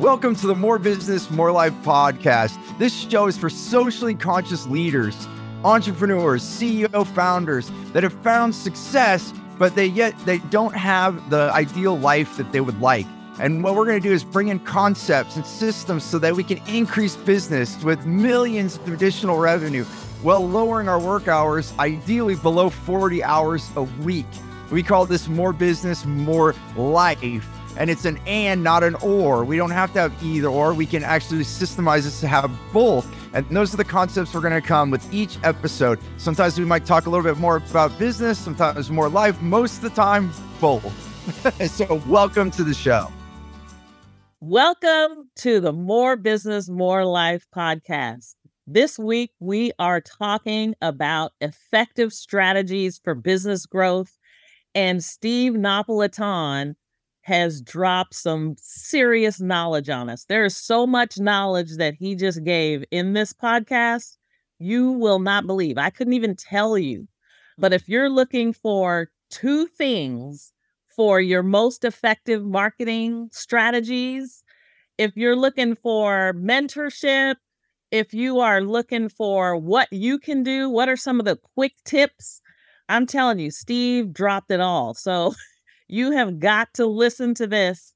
Welcome to the More Business, More Life podcast. This show is for socially conscious leaders, entrepreneurs, CEO founders that have found success, but they yet they don't have the ideal life that they would like. And what we're going to do is bring in concepts and systems so that we can increase business with millions of additional revenue while lowering our work hours, ideally below 40 hours a week. We call this more business, more life and it's an and, not an or. We don't have to have either or. We can actually systemize this to have both. And those are the concepts we're going to come with each episode. Sometimes we might talk a little bit more about business, sometimes more life, most of the time, both. so, welcome to the show. Welcome to the More Business, More Life podcast. This week, we are talking about effective strategies for business growth. And Steve Napolitan has dropped some serious knowledge on us. There is so much knowledge that he just gave in this podcast. You will not believe. I couldn't even tell you. But if you're looking for two things for your most effective marketing strategies, if you're looking for mentorship, if you are looking for what you can do, what are some of the quick tips? I'm telling you, Steve dropped it all. So You have got to listen to this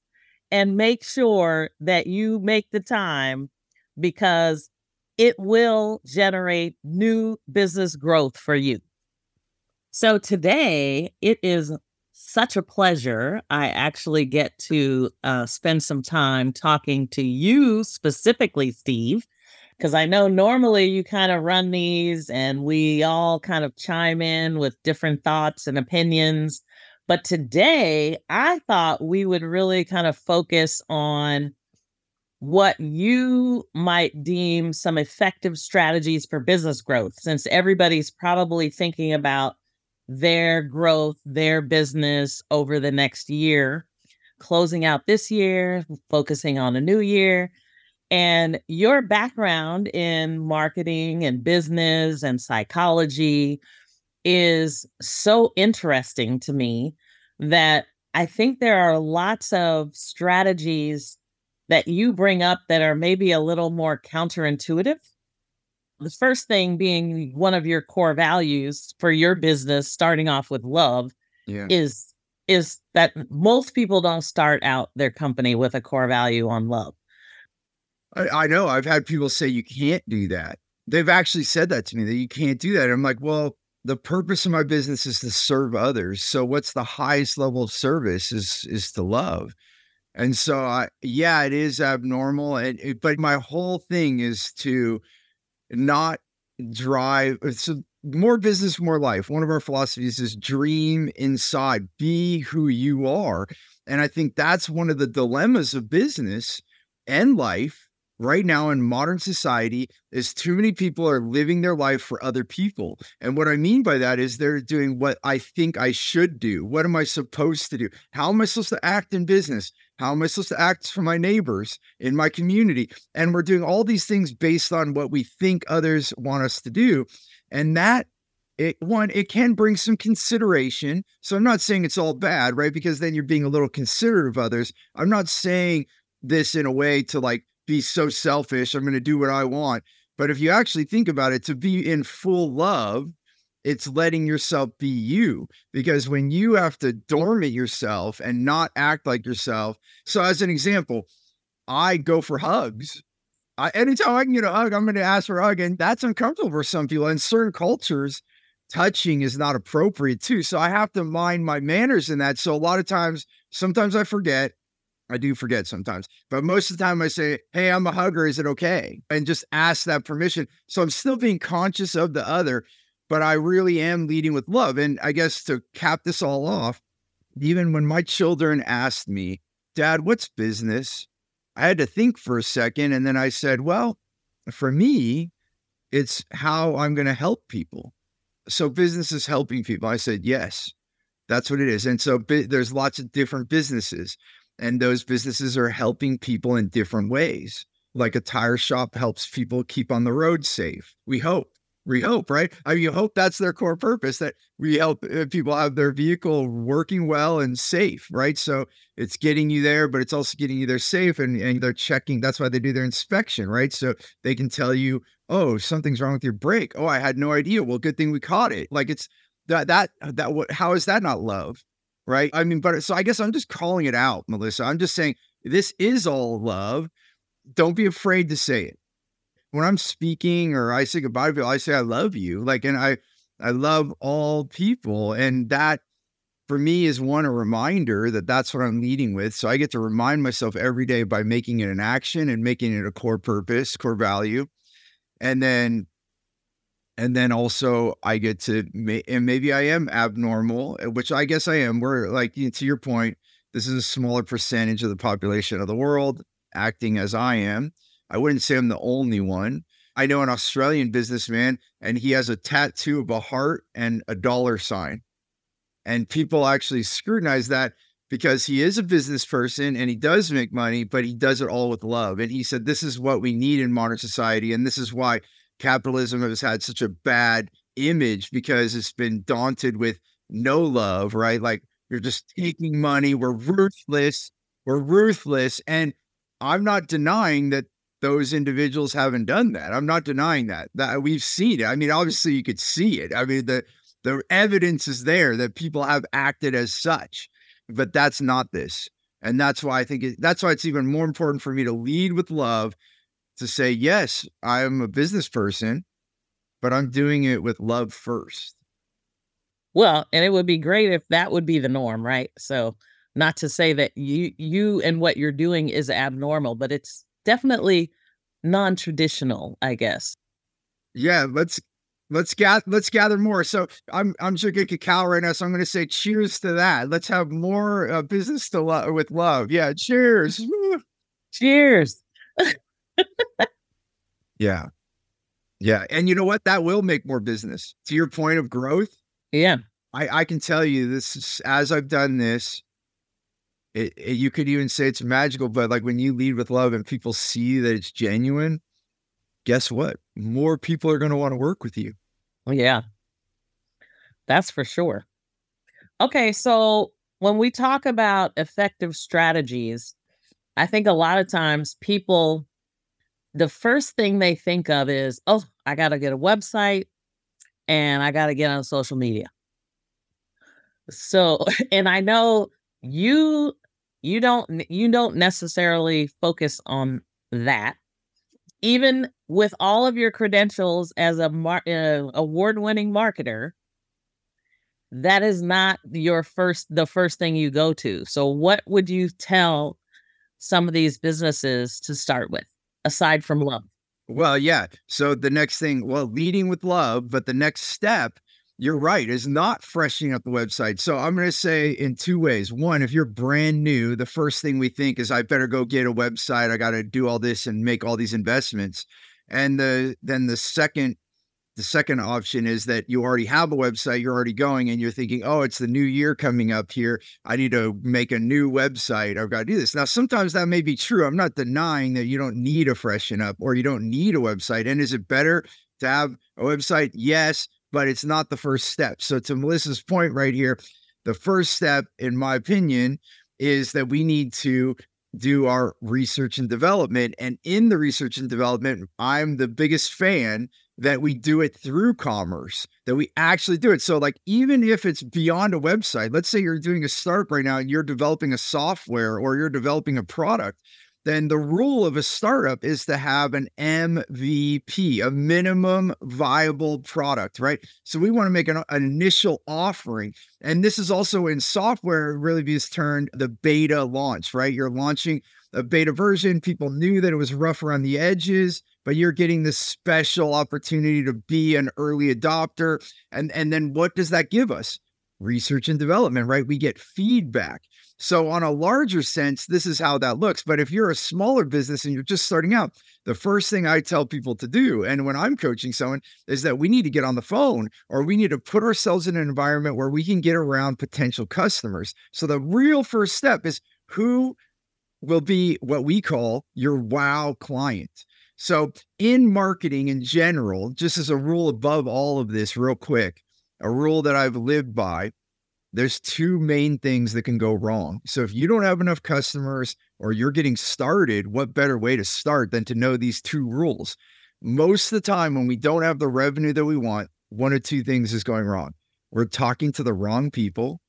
and make sure that you make the time because it will generate new business growth for you. So today, it is such a pleasure. I actually get to uh, spend some time talking to you specifically, Steve, because I know normally you kind of run these and we all kind of chime in with different thoughts and opinions. But today, I thought we would really kind of focus on what you might deem some effective strategies for business growth, since everybody's probably thinking about their growth, their business over the next year, closing out this year, focusing on a new year. And your background in marketing and business and psychology is so interesting to me that I think there are lots of strategies that you bring up that are maybe a little more counterintuitive. The first thing being one of your core values for your business, starting off with love, yeah. is is that most people don't start out their company with a core value on love. I, I know. I've had people say you can't do that. They've actually said that to me that you can't do that. I'm like, well, the purpose of my business is to serve others. So what's the highest level of service is is to love. And so I yeah, it is abnormal and it, but my whole thing is to not drive uh, so more business more life. One of our philosophies is dream inside, be who you are. And I think that's one of the dilemmas of business and life right now in modern society is too many people are living their life for other people. And what I mean by that is they're doing what I think I should do. What am I supposed to do? How am I supposed to act in business? How am I supposed to act for my neighbors in my community? And we're doing all these things based on what we think others want us to do. And that it one it can bring some consideration so i'm not saying it's all bad right because then you're being a little considerate of others i'm not saying this in a way to like be so selfish. I'm going to do what I want. But if you actually think about it, to be in full love, it's letting yourself be you. Because when you have to dormant yourself and not act like yourself. So, as an example, I go for hugs. I, anytime I can get a hug, I'm going to ask for a hug. And that's uncomfortable for some people. In certain cultures, touching is not appropriate too. So I have to mind my manners in that. So a lot of times, sometimes I forget. I do forget sometimes, but most of the time I say, Hey, I'm a hugger. Is it okay? And just ask that permission. So I'm still being conscious of the other, but I really am leading with love. And I guess to cap this all off, even when my children asked me, Dad, what's business? I had to think for a second. And then I said, Well, for me, it's how I'm going to help people. So business is helping people. I said, Yes, that's what it is. And so there's lots of different businesses. And those businesses are helping people in different ways. Like a tire shop helps people keep on the road safe, we hope. we hope, right? I mean, you hope that's their core purpose that we help uh, people have their vehicle working well and safe, right? So it's getting you there, but it's also getting you there safe and, and they're checking. That's why they do their inspection, right? So they can tell you, oh, something's wrong with your brake. Oh, I had no idea. Well, good thing we caught it. Like it's that, that, that, what, how is that not love? Right. I mean, but so I guess I'm just calling it out, Melissa. I'm just saying this is all love. Don't be afraid to say it when I'm speaking or I say goodbye to people, I say I love you. Like, and I I love all people, and that for me is one a reminder that that's what I'm leading with. So I get to remind myself every day by making it an action and making it a core purpose, core value, and then and then also I get to and maybe I am abnormal, uh, which I guess I am. We're like to your point, this is a smaller percentage of the population of the world acting as I am I wouldn't say I'm the only one. I know an Australian businessman and he has a tattoo of a heart and a dollar sign. And people actually scrutinize that because he is a business person and he does make money, but he does it all with love. And he said, This is what we need in modern society. And this is why capitalism has had such a bad image because it's been daunted with no love, right? Like you're just taking money. We're ruthless. We're ruthless. And I'm not denying that those individuals haven't done that. I'm not denying that. That we've seen it. I mean, obviously you could see it. I mean, the the evidence is there that people have acted as such, but that's not this. And that's why I think it, that's why it's even more important for me to lead with love to say, yes, I'm a business person, but I'm doing it with love first. Well, and it would be great if that would be the norm, right? So, not to say that you you and what you're doing is abnormal, but it's definitely non-traditional, I guess. Yeah, let's let's gather let's gather more. So I'm I'm drinking cacao right now, so I'm going to say cheers to that. Let's have more uh, business to lo- with love. Yeah, cheers. cheers. yeah, yeah, and you know what? That will make more business. To your point of growth. Yeah, I I can tell you this is, as I've done this it, it, you could even say it's magical, but like when you lead with love and people see that it's genuine, guess what? More people are going to want to work with you. Oh, yeah. That's for sure. Okay. So when we talk about effective strategies, I think a lot of times people, the first thing they think of is, oh, I got to get a website and I got to get on social media. So, and I know you you don't you don't necessarily focus on that. Even with all of your credentials as a mar- uh, award-winning marketer that is not your first the first thing you go to. So what would you tell some of these businesses to start with aside from love well yeah so the next thing well leading with love but the next step you're right, is not freshening up the website. So I'm going to say in two ways. One, if you're brand new, the first thing we think is I better go get a website. I got to do all this and make all these investments. And the then the second the second option is that you already have a website, you're already going and you're thinking, "Oh, it's the new year coming up here. I need to make a new website. I've got to do this." Now, sometimes that may be true. I'm not denying that you don't need a freshen up or you don't need a website. And is it better to have a website? Yes, but it's not the first step. So, to Melissa's point right here, the first step, in my opinion, is that we need to do our research and development. And in the research and development, I'm the biggest fan that we do it through commerce, that we actually do it. So, like, even if it's beyond a website, let's say you're doing a startup right now and you're developing a software or you're developing a product, then the rule of a startup is to have an MVP, a minimum viable product, right? So we want to make an, an, initial offering. And this is also in software, really be turned the beta launch, right? You're launching a beta version. People knew that it was rough around the edges, but you're getting this special opportunity to be an early adopter. And, and then what does that give us? Research and development, right? We get feedback. So, on a larger sense, this is how that looks. But if you're a smaller business and you're just starting out, the first thing I tell people to do, and when I'm coaching someone, is that we need to get on the phone or we need to put ourselves in an environment where we can get around potential customers. So, the real first step is who will be what we call your wow client. So, in marketing in general, just as a rule above all of this, real quick, a rule that I've lived by, there's two main things that can go wrong. So, if you don't have enough customers or you're getting started, what better way to start than to know these two rules? Most of the time, when we don't have the revenue that we want, one or two things is going wrong. We're talking to the wrong people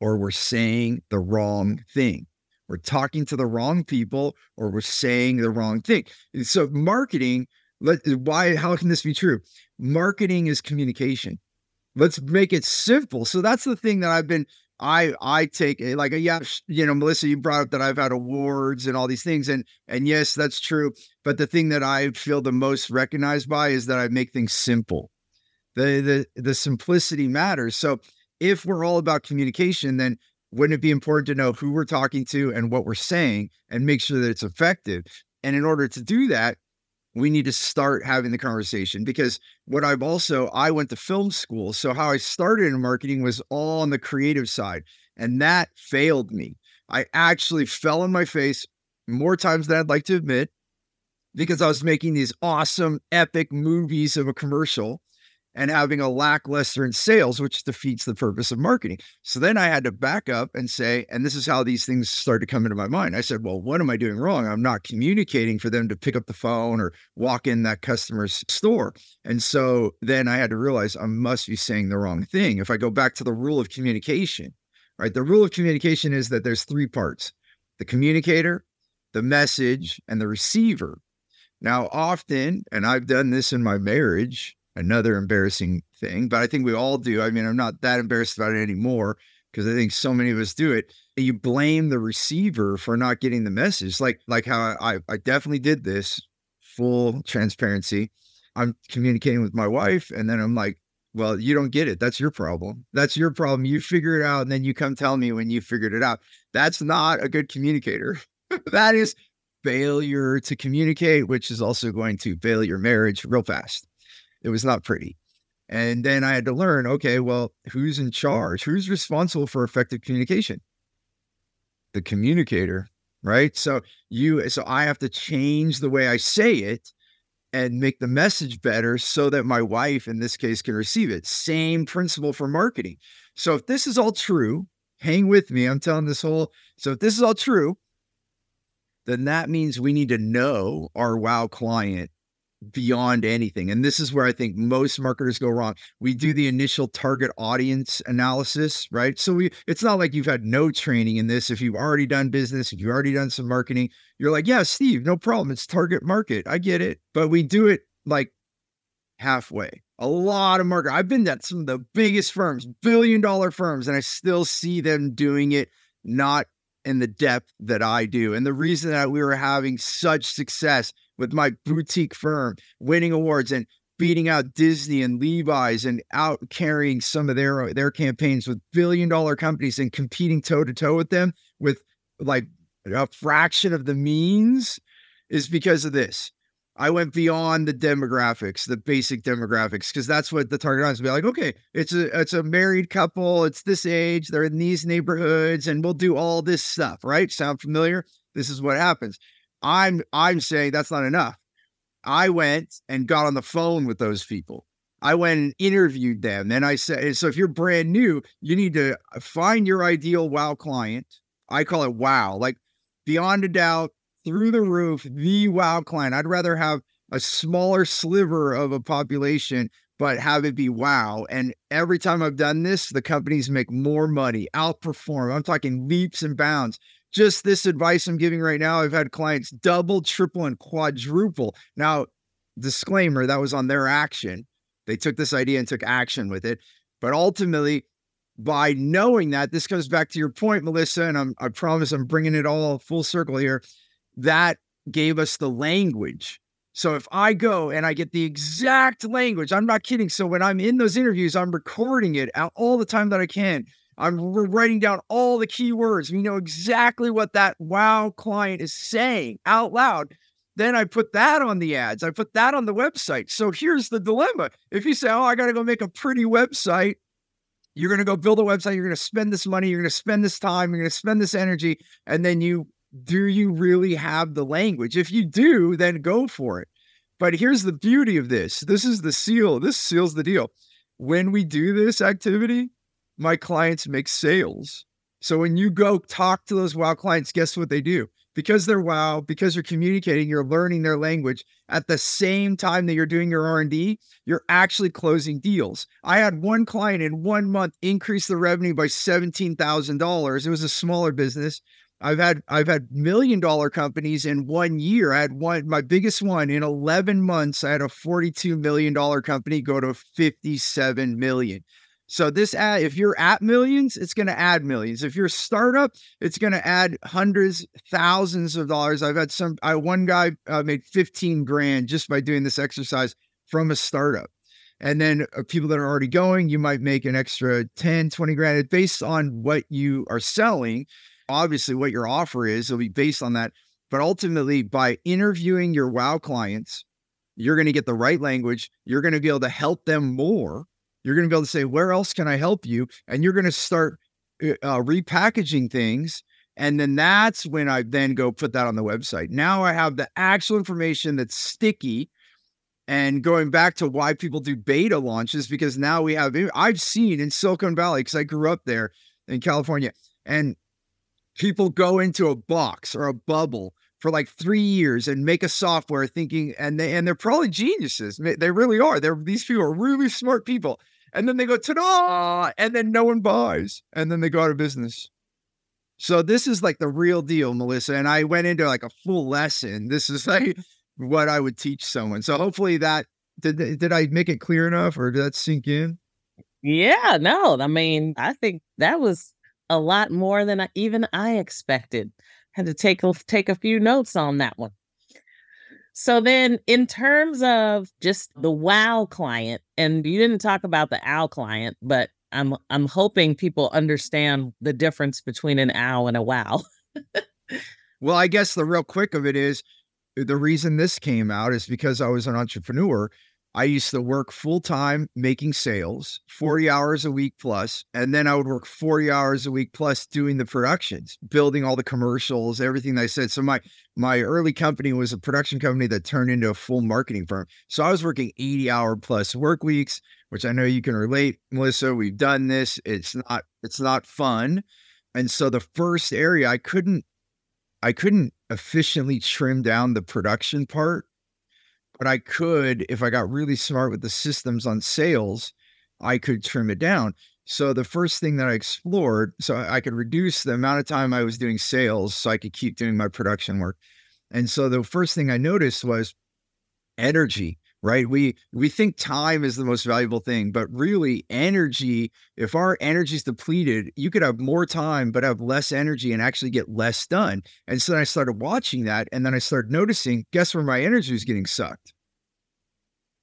or we're saying the wrong thing. We're talking to the wrong people or we're saying the wrong thing. So marketing, let why how can this be true? Marketing is communication. Let's make it simple. So that's the thing that I've been I I take it like yeah, you know, Melissa, you brought up that I've had awards and all these things, and and yes, that's true. But the thing that I feel the most recognized by is that I make things simple. The the the simplicity matters. So if we're all about communication, then wouldn't it be important to know who we're talking to and what we're saying and make sure that it's effective? And in order to do that, we need to start having the conversation because what I've also I went to film school, so how I started in marketing was all on the creative side, and that failed me. I actually fell on my face more times than I'd like to admit because I was making these awesome epic movies of a commercial and having a lackluster in sales, which defeats the purpose of marketing. So then I had to back up and say, and this is how these things started to come into my mind. I said, well, what am I doing wrong? I'm not communicating for them to pick up the phone or walk in that customer's store. And so then I had to realize I must be saying the wrong thing. If I go back to the rule of communication, right? The rule of communication is that there's three parts the communicator, the message, and the receiver. Now, often, and I've done this in my marriage, another embarrassing thing, but I think we all do. I mean, I'm not that embarrassed about it anymore because I think so many of us do it. You blame the receiver for not getting the message, like like how I I definitely did this. Full transparency. I'm communicating with my wife, and then I'm like, "Well, you don't get it. That's your problem. That's your problem. You figure it out, and then you come tell me when you figured it out." That's not a good communicator. that is failure to communicate, which is also going to fail your marriage real fast. It was not pretty. And then I had to learn okay, well, who's in charge? Who's responsible for effective communication? The communicator, right? So you, so I have to change the way I say it and make the message better so that my wife, in this case, can receive it. Same principle for marketing. So if this is all true, hang with me. I'm telling this whole, so if this is all true, then that means we need to know our wow client beyond anything. And this is where I think most marketers go wrong. We do the initial target audience analysis, right? So we it's not like you've had no training in this. If you've already done business, if you've already done some marketing, you're like, yeah, Steve, no problem. It's target market. I get it. But we do it like halfway. A lot of market. I've been at some of the biggest firms, billion dollar firms, and I still see them doing it not in the depth that I do. And the reason that we were having such success with my boutique firm, winning awards and beating out Disney and Levi's and out carrying some of their uh, their campaigns with billion dollar companies and competing toe to toe with them with like a fraction of the means is because of this. I went beyond the demographics, the basic demographics, because that's what the target audience be like. Okay, it's a it's a married couple, it's this age, they're in these neighborhoods, and we'll do all this stuff. Right? Sound familiar? This is what happens. I'm I'm saying that's not enough. I went and got on the phone with those people. I went and interviewed them. And I said, so if you're brand new, you need to find your ideal wow client. I call it wow, like beyond a doubt, through the roof, the wow client. I'd rather have a smaller sliver of a population, but have it be wow. And every time I've done this, the companies make more money, outperform. I'm talking leaps and bounds just this advice I'm giving right now, I've had clients double, triple, and quadruple. Now, disclaimer, that was on their action. They took this idea and took action with it. But ultimately, by knowing that, this comes back to your point, Melissa, and I'm, I promise I'm bringing it all full circle here. That gave us the language. So if I go and I get the exact language, I'm not kidding. So when I'm in those interviews, I'm recording it all the time that I can. I'm writing down all the keywords. We know exactly what that wow client is saying out loud. Then I put that on the ads. I put that on the website. So here's the dilemma. If you say, Oh, I got to go make a pretty website, you're going to go build a website. You're going to spend this money. You're going to spend this time. You're going to spend this energy. And then you do you really have the language? If you do, then go for it. But here's the beauty of this this is the seal, this seals the deal. When we do this activity, my clients make sales. So when you go talk to those wow clients, guess what they do? Because they're wow, because you're communicating, you're learning their language at the same time that you're doing your R&D, you're actually closing deals. I had one client in 1 month increase the revenue by $17,000. It was a smaller business. I've had I've had million dollar companies in one year. I had one my biggest one in 11 months. I had a 42 million dollar company go to 57 million. So this ad, if you're at millions, it's going to add millions. If you're a startup, it's going to add hundreds, thousands of dollars. I've had some. I one guy uh, made 15 grand just by doing this exercise from a startup. And then uh, people that are already going, you might make an extra 10, 20 grand it's based on what you are selling. Obviously, what your offer is, it'll be based on that. But ultimately, by interviewing your wow clients, you're going to get the right language. You're going to be able to help them more you're going to be able to say, where else can I help you? And you're going to start uh, uh, repackaging things. And then that's when I then go put that on the website. Now I have the actual information that's sticky. And going back to why people do beta launches, because now we have, I've seen in Silicon Valley, because I grew up there in California, and people go into a box or a bubble for like three years and make a software thinking and they and they're probably geniuses they really are they're these people are really smart people and then they go ta-da! And then no one buys and then they go out of business. So this is like the real deal melissa and i went into like a full lesson. This is like what i would teach someone. So hopefully that did did i make it clear enough or did that sink in? Yeah no i mean i think that was a lot more than I, even i expected. Had to take a, take a few notes on that one so then in terms of just the wow client and you didn't talk about the owl client but I'm I'm hoping people understand the difference between an owl and a wow. well, I guess the real quick of it is the reason this came out is because I was an entrepreneur I used to work full time making sales, hmm. 40 hours a week plus, and then I would work 40 hours a week plus doing the productions, building all the commercials, everything I said. So my my early company was a production company that turned into a full marketing firm. So I was working 80 hour plus work weeks, which I know you can relate, Melissa. We've done this. It's not it's not fun. And so the first area I couldn't I couldn't efficiently trim down the production part but I could, if I got really smart with the systems on sales, I could trim it down. So the first thing that I explored, so I could reduce the amount of time I was doing sales so I could keep doing my production work. And so the first thing I noticed was energy, right? We we think time is the most valuable thing, but really energy, if our energy is depleted, you could have more time but have less energy and actually get less done. And so then I started watching that and then I started noticing, guess where my energy is getting sucked?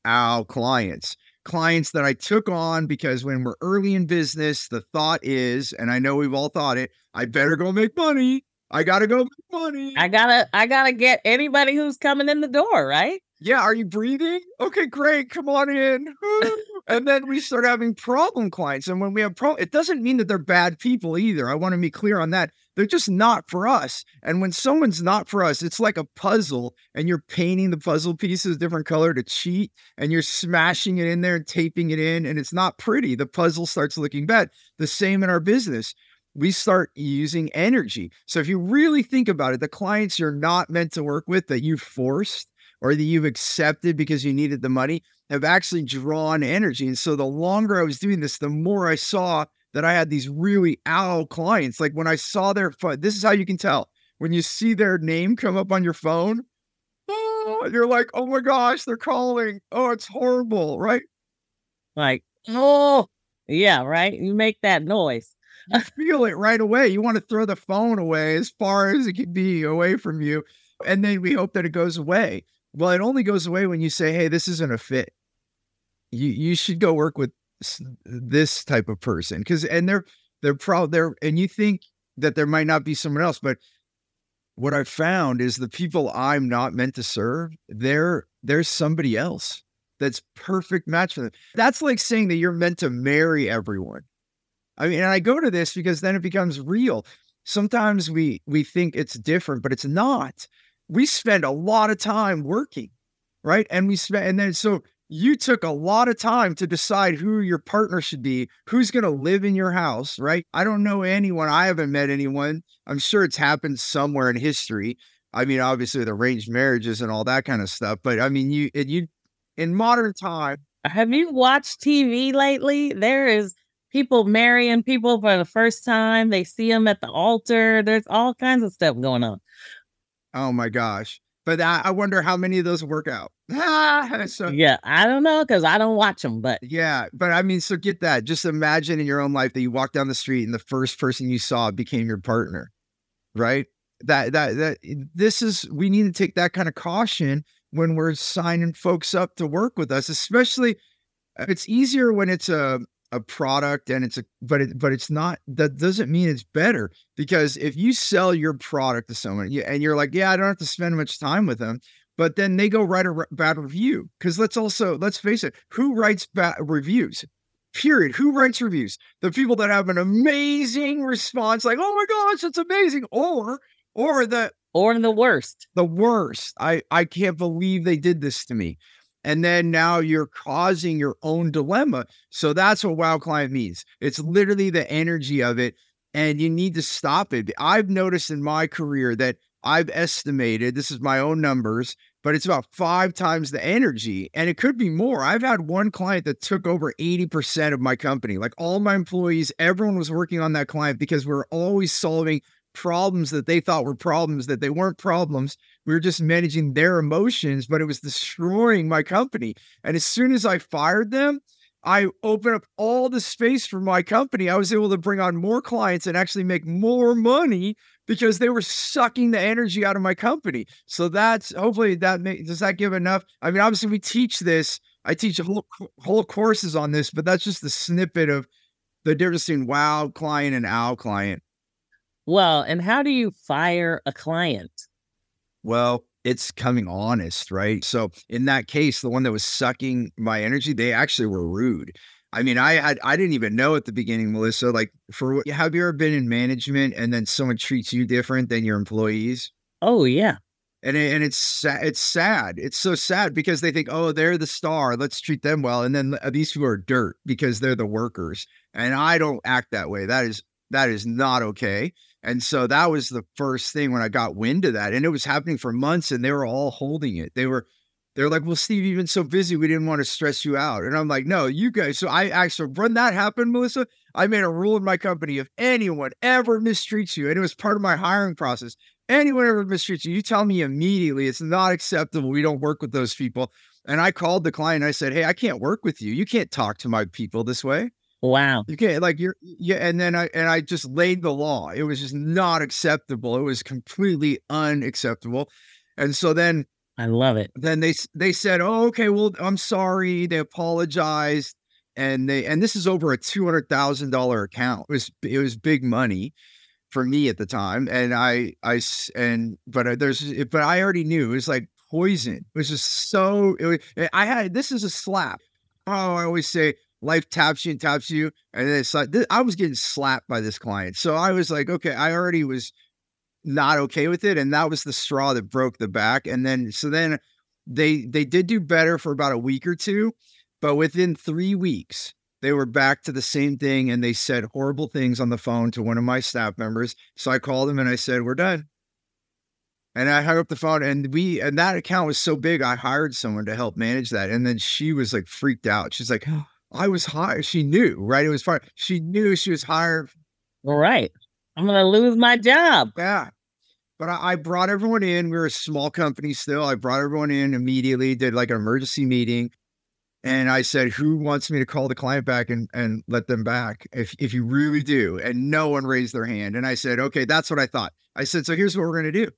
Our clients. Clients that I took on because when we're early in business, the thought is, and I know we've all thought it, I better go make money. I gotta go make money. I gotta, I gotta get anybody who's coming in the door, right? Yeah, are you breathing? Okay, great. Come on in. and then we start having problem clients. And when we have problem, it doesn't mean that they're bad people either. I want to be clear on that. They're just not for us. And when someone's not for us, it's like a puzzle and you're painting the puzzle pieces different color to cheat and you're smashing it in there and taping it in and it's not pretty. The puzzle starts looking bad. The same in our business. We start using energy. So if you really think about it, the clients you're not meant to work with that you forced or that you've accepted because you needed the money have actually drawn energy. And so the longer I was doing this, the more I saw that I had these really owl clients. Like when I saw their phone, this is how you can tell when you see their name come up on your phone. Oh, you're like, oh my gosh, they're calling. Oh, it's horrible, right? Like, oh, yeah, right. You make that noise. you feel it right away. You want to throw the phone away as far as it can be away from you. And then we hope that it goes away. Well, it only goes away when you say, "Hey, this isn't a fit. You you should go work with this type of person." Because and they're they're proud they're and you think that there might not be someone else, but what I've found is the people I'm not meant to serve, there there's somebody else that's perfect match for them. That's like saying that you're meant to marry everyone. I mean, and I go to this because then it becomes real. sometimes we we think it's different, but it's not. We spend a lot of time working, right? And we spend and then so you took a lot of time to decide who your partner should be, who's going to live in your house, right? I don't know anyone. I haven't met anyone. I'm sure it's happened somewhere in history. I mean, obviously with arranged marriages and all that kind of stuff, but I mean, you you in modern time. Have you watched TV lately? There is people marrying people for the first time. They see them at the altar. There's all kinds of stuff going on. Oh my gosh. But I, I wonder how many of those work out. so, yeah, I don't know because I don't watch them. But yeah, but I mean, so get that. Just imagine in your own life that you walk down the street and the first person you saw became your partner, right? That that that this is we need to take that kind of caution when we're signing folks up to work with us, especially uh, it's easier when it's a a product and it's a but it but it's not that doesn't mean it's better because if you sell your product to someone and you're like yeah i don't have to spend much time with them but then they go write a bad review because let's also let's face it who writes bad reviews? Period. Who writes reviews? The people that have an amazing response like oh my gosh it's amazing or or the or the worst. the worst. I i can't believe they did this to me and then now you're causing your own dilemma. So that's what wow client means. It's literally the energy of it, and you need to stop it. I've noticed in my career that I've estimated this is my own numbers, but it's about five times the energy, and it could be more. I've had one client that took over 80% of my company, like all my employees, everyone was working on that client because we're always solving problems that they thought were problems that they weren't problems. We were just managing their emotions, but it was destroying my company. And as soon as I fired them, I opened up all the space for my company. I was able to bring on more clients and actually make more money because they were sucking the energy out of my company. So that's hopefully that may, does that give enough? I mean, obviously we teach this. I teach whole whole courses on this, but that's just the snippet of the difference between wow client and owl client. Well, and how do you fire a client? Well, it's coming honest, right? So in that case, the one that was sucking my energy, they actually were rude. I mean, I had I didn't even know at the beginning, Melissa. Like, for have you ever been in management and then someone treats you different than your employees? Oh yeah, and it, and it's it's sad. It's so sad because they think, oh, they're the star. Let's treat them well, and then uh, these people are dirt because they're the workers. And I don't act that way. That is that is not okay. And so that was the first thing when I got wind of that. And it was happening for months and they were all holding it. They were they're like, well, Steve, you've been so busy, we didn't want to stress you out. And I'm like, no, you guys. So I actually, when that happened, Melissa, I made a rule in my company if anyone ever mistreats you, and it was part of my hiring process, anyone ever mistreats you, you tell me immediately it's not acceptable. We don't work with those people. And I called the client. I said, hey, I can't work with you. You can't talk to my people this way. Wow. You can't like you're yeah, and then I and I just laid the law. It was just not acceptable. It was completely unacceptable. And so then I love it. Then they they said, "Oh, okay, well, I'm sorry." They apologized, and they and this is over a two hundred thousand dollar account. It was it was big money for me at the time, and I I and but uh, there's but I already knew it was like poison. It was just so. It was, I had this is a slap. Oh, I always say life taps you and taps you. And then it's like, this, I was getting slapped by this client. So I was like, okay, I already was not okay with it. And that was the straw that broke the back. And then, so then they, they did do better for about a week or two, but within three weeks, they were back to the same thing and they said horrible things on the phone to one of my staff members. So I called them and I said, we're done. And I hung up the phone and we, and that account was so big, I hired someone to help manage that. And then she was like freaked out. She's like, I was hired. She knew, right? It was fine. She knew she was hired. All right. I'm going to lose my job. Yeah. But I, I, brought everyone in. We are a small company still. I brought everyone in immediately, did like an emergency meeting. And I said, who wants me to call the client back and, and let them back if, if you really do? And no one raised their hand. And I said, okay, that's what I thought. I said, so here's what we're going to do.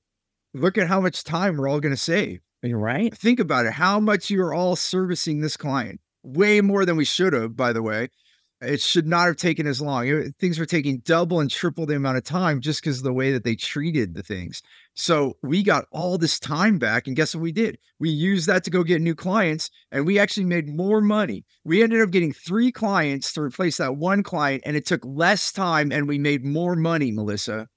Look at how much time we're all going to save. You're right. Think about it. How much you are all servicing this client way more than we should have, by the way. It should not have taken as long. It, things were taking double and triple the amount of time just because of the way that they treated the things. So we got all this time back. And guess what we did? We used that to go get new clients and we actually made more money. We ended up getting three clients to replace that one client, and it took less time and we made more money, Melissa.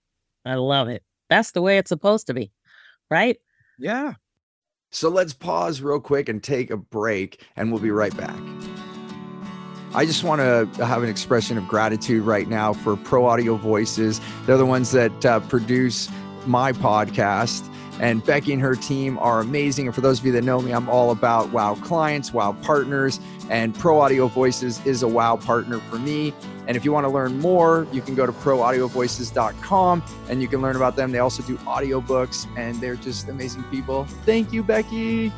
I love it. That's the way it's supposed to be, right? Yeah. So let's pause real quick and take a break, and we'll be right back. I just want to have an expression of gratitude right now for Pro Audio Voices. They're the ones that uh, produce my podcast. And Becky and her team are amazing. And for those of you that know me, I'm all about wow clients, wow partners, and Pro Audio Voices is a wow partner for me. And if you want to learn more, you can go to proaudiovoices.com and you can learn about them. They also do audiobooks and they're just amazing people. Thank you, Becky.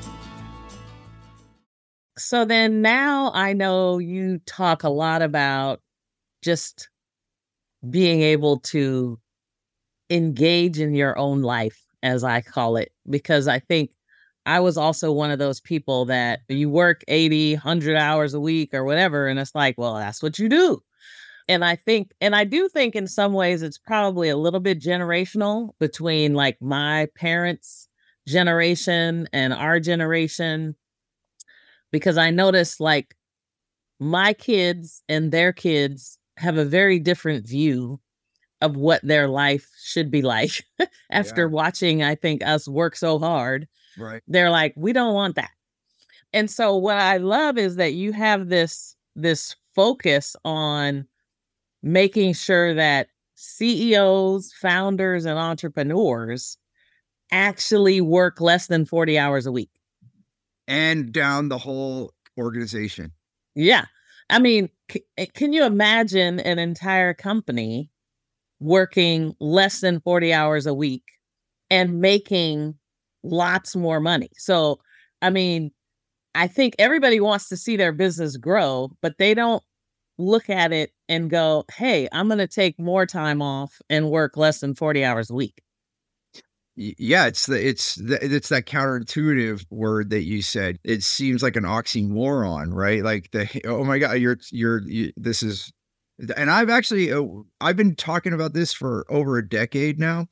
So then now I know you talk a lot about just being able to engage in your own life, as I call it, because I think I was also one of those people that you work 80, 100 hours a week or whatever. And it's like, well, that's what you do. And I think, and I do think in some ways it's probably a little bit generational between like my parents' generation and our generation because I noticed like my kids and their kids have a very different view of what their life should be like after yeah. watching, I think, us work so hard. Right. They're like, we don't want that. And so what I love is that you have this this focus on making sure that CEOs, founders, and entrepreneurs actually work less than 40 hours a week and down the whole organization. Yeah. I mean, c- eh, can you imagine an entire company working less than 40 hours a week and making lots more money? So, I mean, I think everybody wants to see their business grow, but they don't look at it and go, hey, I'm going to take more time off and work less than 40 hours a week. Yeah it's the it's the, it's that counterintuitive word that you said. It seems like an oxymoron right? Like the oh my god you're you're you, this is and i've actually uh, i've been talking about this for over a decade now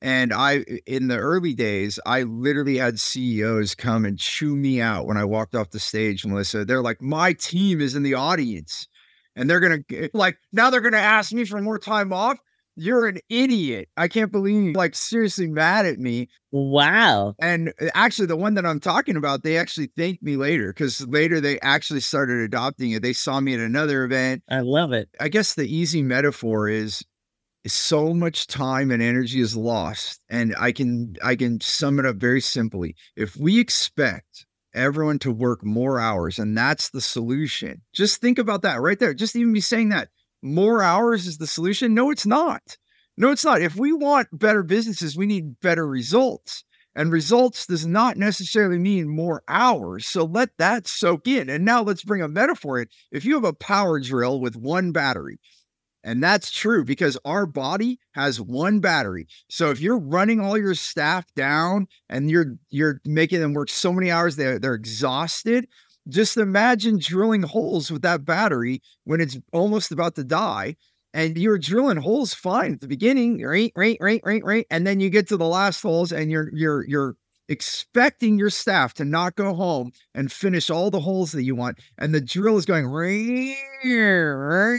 and i in the early days i literally had ceos come and chew me out when i walked off the stage melissa. They're like my team is in the audience and they're gonna like now they're gonna ask me for more time off you're an idiot. I can't believe you like seriously mad at me. Wow. And uh, actually, the one that I'm talking about, they actually thanked me later because later they actually started adopting it. They saw me at another event. I love it. I guess the easy metaphor is, is so much time and energy is lost. And I can I can sum it up very simply. If we expect everyone to work more hours and that's the solution, just think about that right there. Just even be saying that more hours is the solution? No, it's not. No, it's not. If we want better businesses, we need better results. And results does not necessarily mean more hours. So let that soak in. And now let's bring a metaphor in. If you have a power drill with one battery, and that's true because our body has one battery. So if you're running all your staff down and you're you're making them work so many hours they're they're exhausted, just imagine drilling holes with that battery when it's almost about to die. And you're drilling holes fine at the beginning, right, right, right, right, right. And then you get to the last holes and you're you're you're expecting your staff to not go home and finish all the holes that you want. And the drill is going right, right,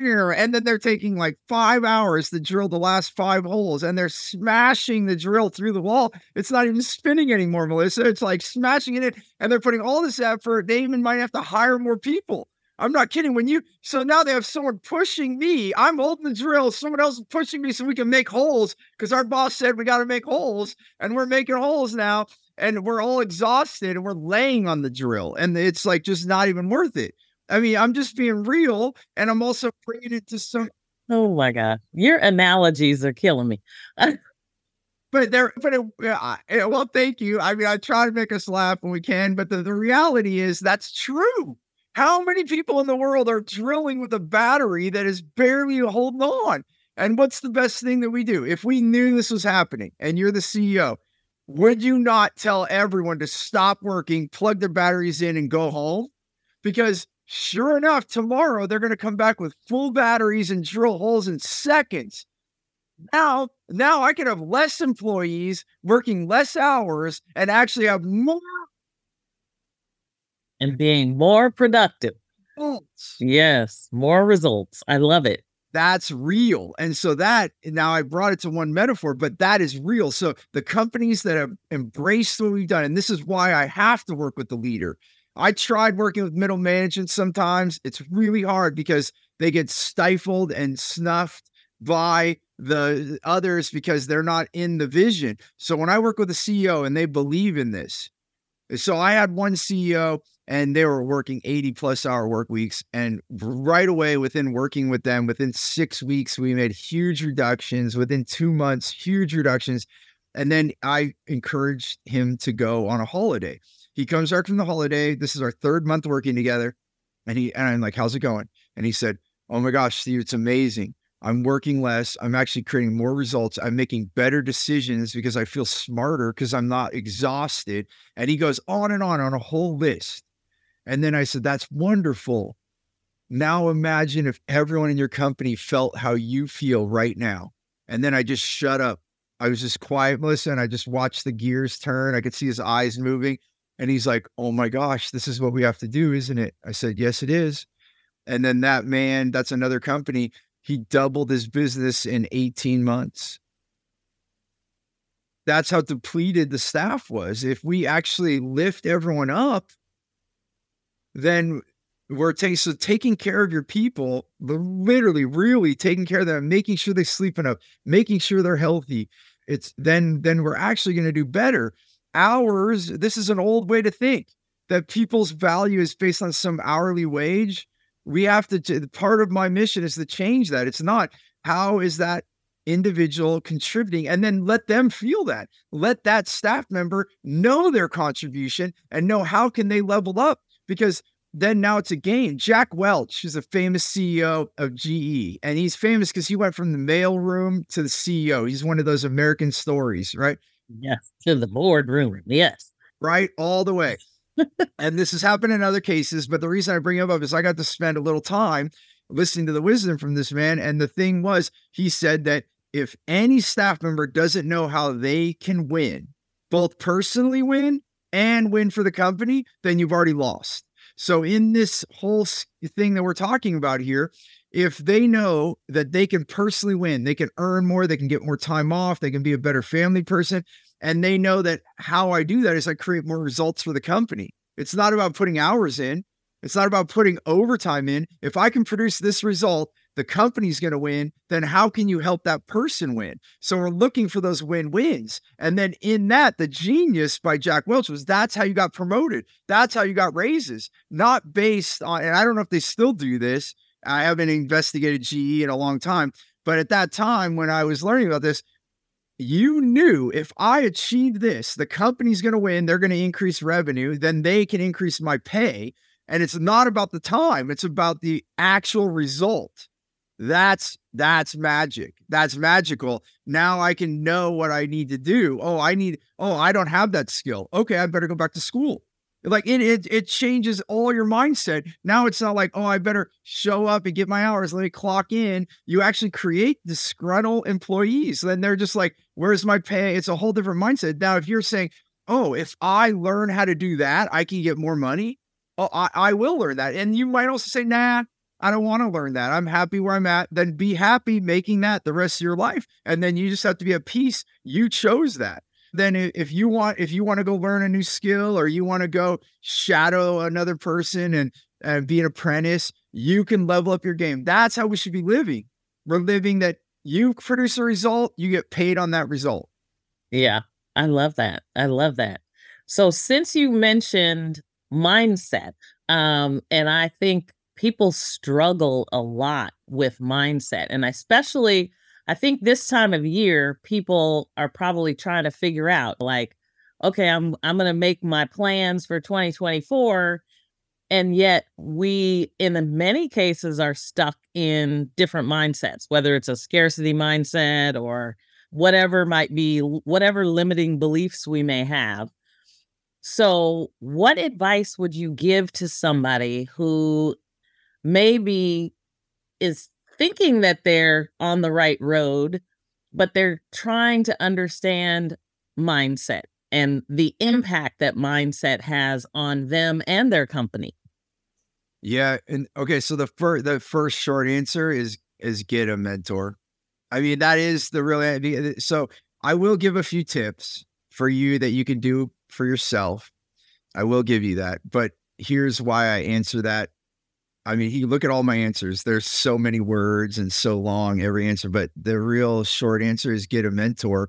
and then they're taking like five hours to drill the last five holes and they're smashing the drill through the wall. It's not even spinning anymore, Melissa. It's like smashing it and they're putting all this effort. They even might have to hire more people. I'm not kidding. When you so now they have someone pushing me. I'm holding the drill. Someone else is pushing me so we can make holes because our boss said we got to make holes, and we're making holes now. And we're all exhausted and we're laying on the drill, and it's like just not even worth it. I mean, I'm just being real, and I'm also bringing it to some. Oh my god, your analogies are killing me. but there, but it, uh, well, thank you. I mean, I try to make us laugh when we can, but the, the reality is that's true. How many people in the world are drilling with a battery that is barely holding on? And what's the best thing that we do? If we knew this was happening and you're the CEO, would you not tell everyone to stop working, plug their batteries in, and go home? Because Sure enough, tomorrow they're going to come back with full batteries and drill holes in seconds. Now, now I can have less employees working less hours and actually have more and being more productive. Results. Yes, more results. I love it. That's real. And so that now I brought it to one metaphor, but that is real. So the companies that have embraced what we've done, and this is why I have to work with the leader. I tried working with middle management sometimes. It's really hard because they get stifled and snuffed by the others because they're not in the vision. So when I work with a CEO and they believe in this, eh, so I had one CEO and they were working 80 plus hour work weeks. And right away, within working with them, within six weeks, we made huge reductions. Within two months, huge reductions. And then I encouraged him to go on a holiday. He comes back from the holiday. This is our third month working together. And he and I'm like, how's it going? And he said, Oh my gosh, Steve, it's amazing. I'm working less. I'm actually creating more results. I'm making better decisions because I feel smarter because I'm not exhausted. And he goes on and on on a whole list. And then I said, That's wonderful. Now imagine if everyone in your company felt how you feel right now. And then I just shut up. I was just quiet, Melissa, and I just watched the gears turn. I could see his eyes moving. And he's like, Oh my gosh, this is what we have to do, isn't it? I said, Yes, it is. And then that man, that's another company, he doubled his business in 18 months. That's how depleted the staff was. If we actually lift everyone up, then we're taking so taking care of your people, literally, really taking care of them, making sure they sleep enough, making sure they're healthy. It's then then we're actually going to do better. Hours, this is an old way to think that people's value is based on some hourly wage. We have to part of my mission is to change that. It's not how is that individual contributing? And then let them feel that. Let that staff member know their contribution and know how can they level up because then now it's a game. Jack welch is a famous ceo of ge and he's famous because he went from the mailroom to the ceo he's one of those american stories right yes to the boardroom yes right all the way and this has happened in other cases, but the reason I bring him up is I got to spend a little time listening to the wisdom from this man. And the thing was, he said that if any staff member doesn't know how they can win, both personally win and win for the company, then you've already lost. So, in this whole thing that we're talking about here, if they know that they can personally win, they can earn more, they can get more time off, they can be a better family person, and they know that how I do that is I create more results for the company. It's not about putting hours in. It's not about putting overtime in. If I can produce this result, the company's going to win, then how can you help that person win? So we're looking for those win wins. And then in that, the genius by Jack Welch was that's how you got promoted. That's how you got raises, not based on, and I don't know if they still do this. I haven't investigated GE in a long time. But at that time, when I was learning about this, you knew if I achieved this, the company's going to win, they're going to increase revenue, then they can increase my pay. And it's not about the time, it's about the actual result. That's that's magic. That's magical. Now I can know what I need to do. Oh, I need oh, I don't have that skill. Okay, I better go back to school. Like it, it, it changes all your mindset. Now it's not like, oh, I better show up and get my hours. Let me clock in. You actually create disgruntled employees. Then they're just like, where's my pay? It's a whole different mindset. Now, if you're saying, oh, if I learn how to do that, I can get more money. Oh, I, I will learn that. And you might also say, nah, I don't want to learn that. I'm happy where I'm at. Then be happy making that the rest of your life. And then you just have to be at peace. You chose that then if you want if you want to go learn a new skill or you want to go shadow another person and and be an apprentice you can level up your game. That's how we should be living. We're living that you produce a result you get paid on that result. Yeah i love that i love that. So since you mentioned mindset um and i think people struggle a lot with mindset and especially I think this time of year, people are probably trying to figure out like, okay, I'm I'm gonna make my plans for 2024. And yet we in many cases are stuck in different mindsets, whether it's a scarcity mindset or whatever might be whatever limiting beliefs we may have. So, what advice would you give to somebody who maybe is thinking that they're on the right road, but they're trying to understand mindset and the mm. impact that mindset has on them and their company. Yeah, and okay, so the first the first short answer is is get a mentor. I mean, that is the real. So I will give a few tips for you that you can do for yourself. I will give you that. But here's why I answer that. I mean, you look at all my answers. There's so many words and so long every answer, but the real short answer is get a mentor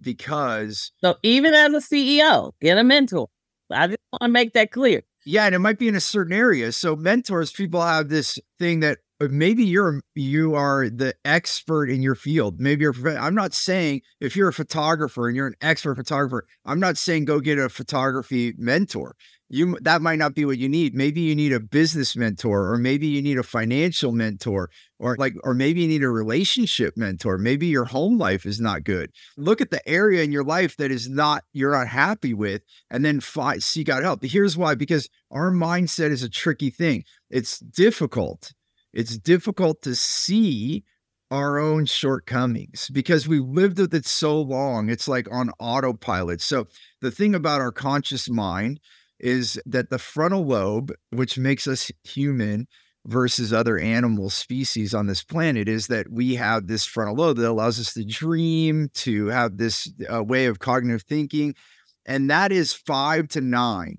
because so even as a CEO, get a mentor. I just want to make that clear. Yeah, and it might be in a certain area. So mentors, people have this thing that uh, maybe you're you are the expert in your field. Maybe you're. I'm not saying if you're a photographer and you're an expert photographer, I'm not saying go get a photography mentor you that might not be what you need. Maybe you need a business mentor or maybe you need a financial mentor or like or maybe you need a relationship mentor. Maybe your home life is not good. Look at the area in your life that is not you're not happy with and then find, seek out help. Here's why because our mindset is a tricky thing. It's difficult. It's difficult to see our own shortcomings because we lived with it so long it's like on autopilot. So the thing about our conscious mind is that the frontal lobe, which makes us human versus other animal species on this planet, is that we have this frontal lobe that allows us to dream, to have this uh, way of cognitive thinking. And that is five to nine,